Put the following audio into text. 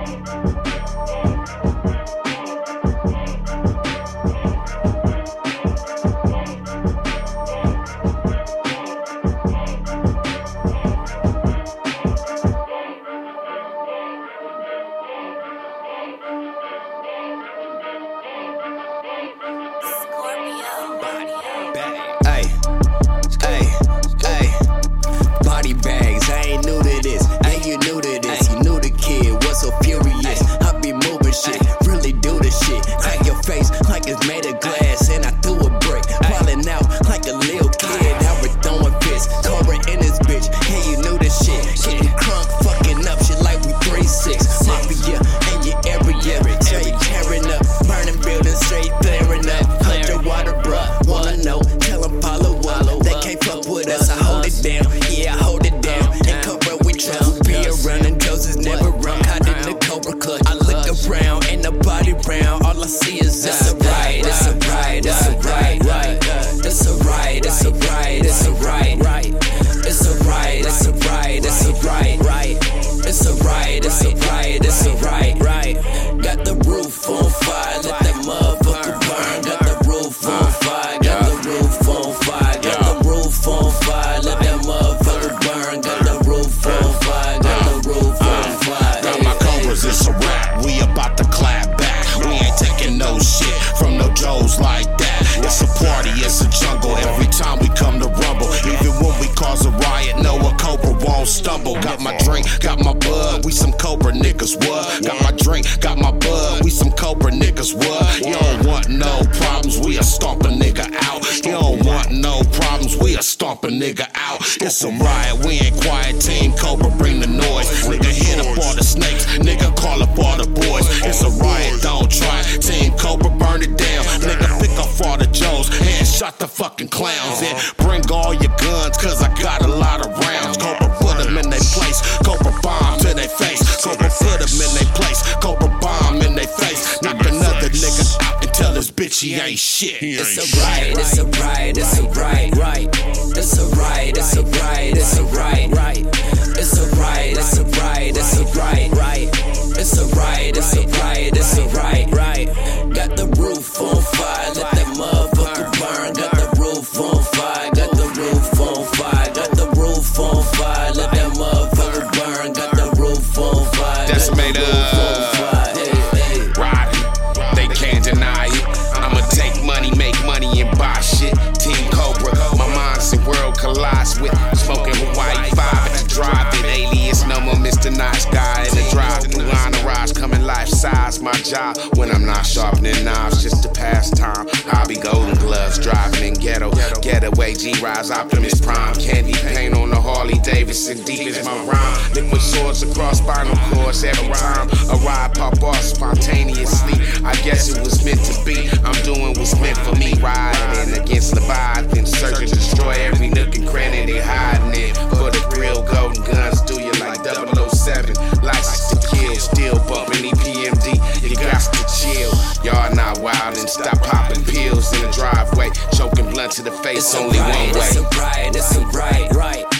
Ay, made of glass, and I threw a brick. Falling out like a little kid. Now we're throwing fists. Cobra in this bitch, yeah, you knew the shit. Getting crunk, fucking up shit like we 3 6. Mafia in your area. Straight tearing up, burning buildings, straight clearing up. Cut your water, bruh. Wanna know? Tell 'em follow up. They can't fuck with us. I hold it down. Yeah, I hold it down. And cover we trouble. Be around and doses never run. Caught in the cobra clutch. I look around and the body round. All I see is us. Taking no shit from no Joes like that. It's a party, it's a jungle. Every time we come to rumble, even when we cause a riot, no a cobra won't stumble. Got my drink, got my bud. We some cobra niggas, what? Got my drink, got my bud. We some cobra niggas, what? You don't want no problems, we a stomp a nigga out. You don't want no problems, we a stomp a nigga out. It's a riot, we ain't quiet. Team Cobra, bring the noise. Nigga hit shot the fucking clowns. And bring all your guns, cause I got a lot of rounds. Cobra put them in their place. Cobra bomb to their face. Cobra put them in their place. Cobra bomb in their face. Knock another nigga out and tell this bitch he ain't shit. It's a right, it's a right, it's a right, right. It's a right, it's a right, it's a right, right. It's a right, it's a right, it's a right, right. It's a right, it's a right, it's a right, right. Got the roof on job when I'm not sharpening knives, just a pastime. Hobby golden gloves, driving in ghetto. Getaway G Rise, Optimus Prime. Candy paint on the Harley Davidson, deep is my rhyme. Liquid swords across spinal cords every time. A ride pop off spontaneously. I guess it was meant to be. I'm doing what's meant for me. Riding against Leviathan, search and destroy every To chill. Y'all not wild and stop popping pills in the driveway. Choking blood to the face, it's only right, one way. It's a right, it's a right, right.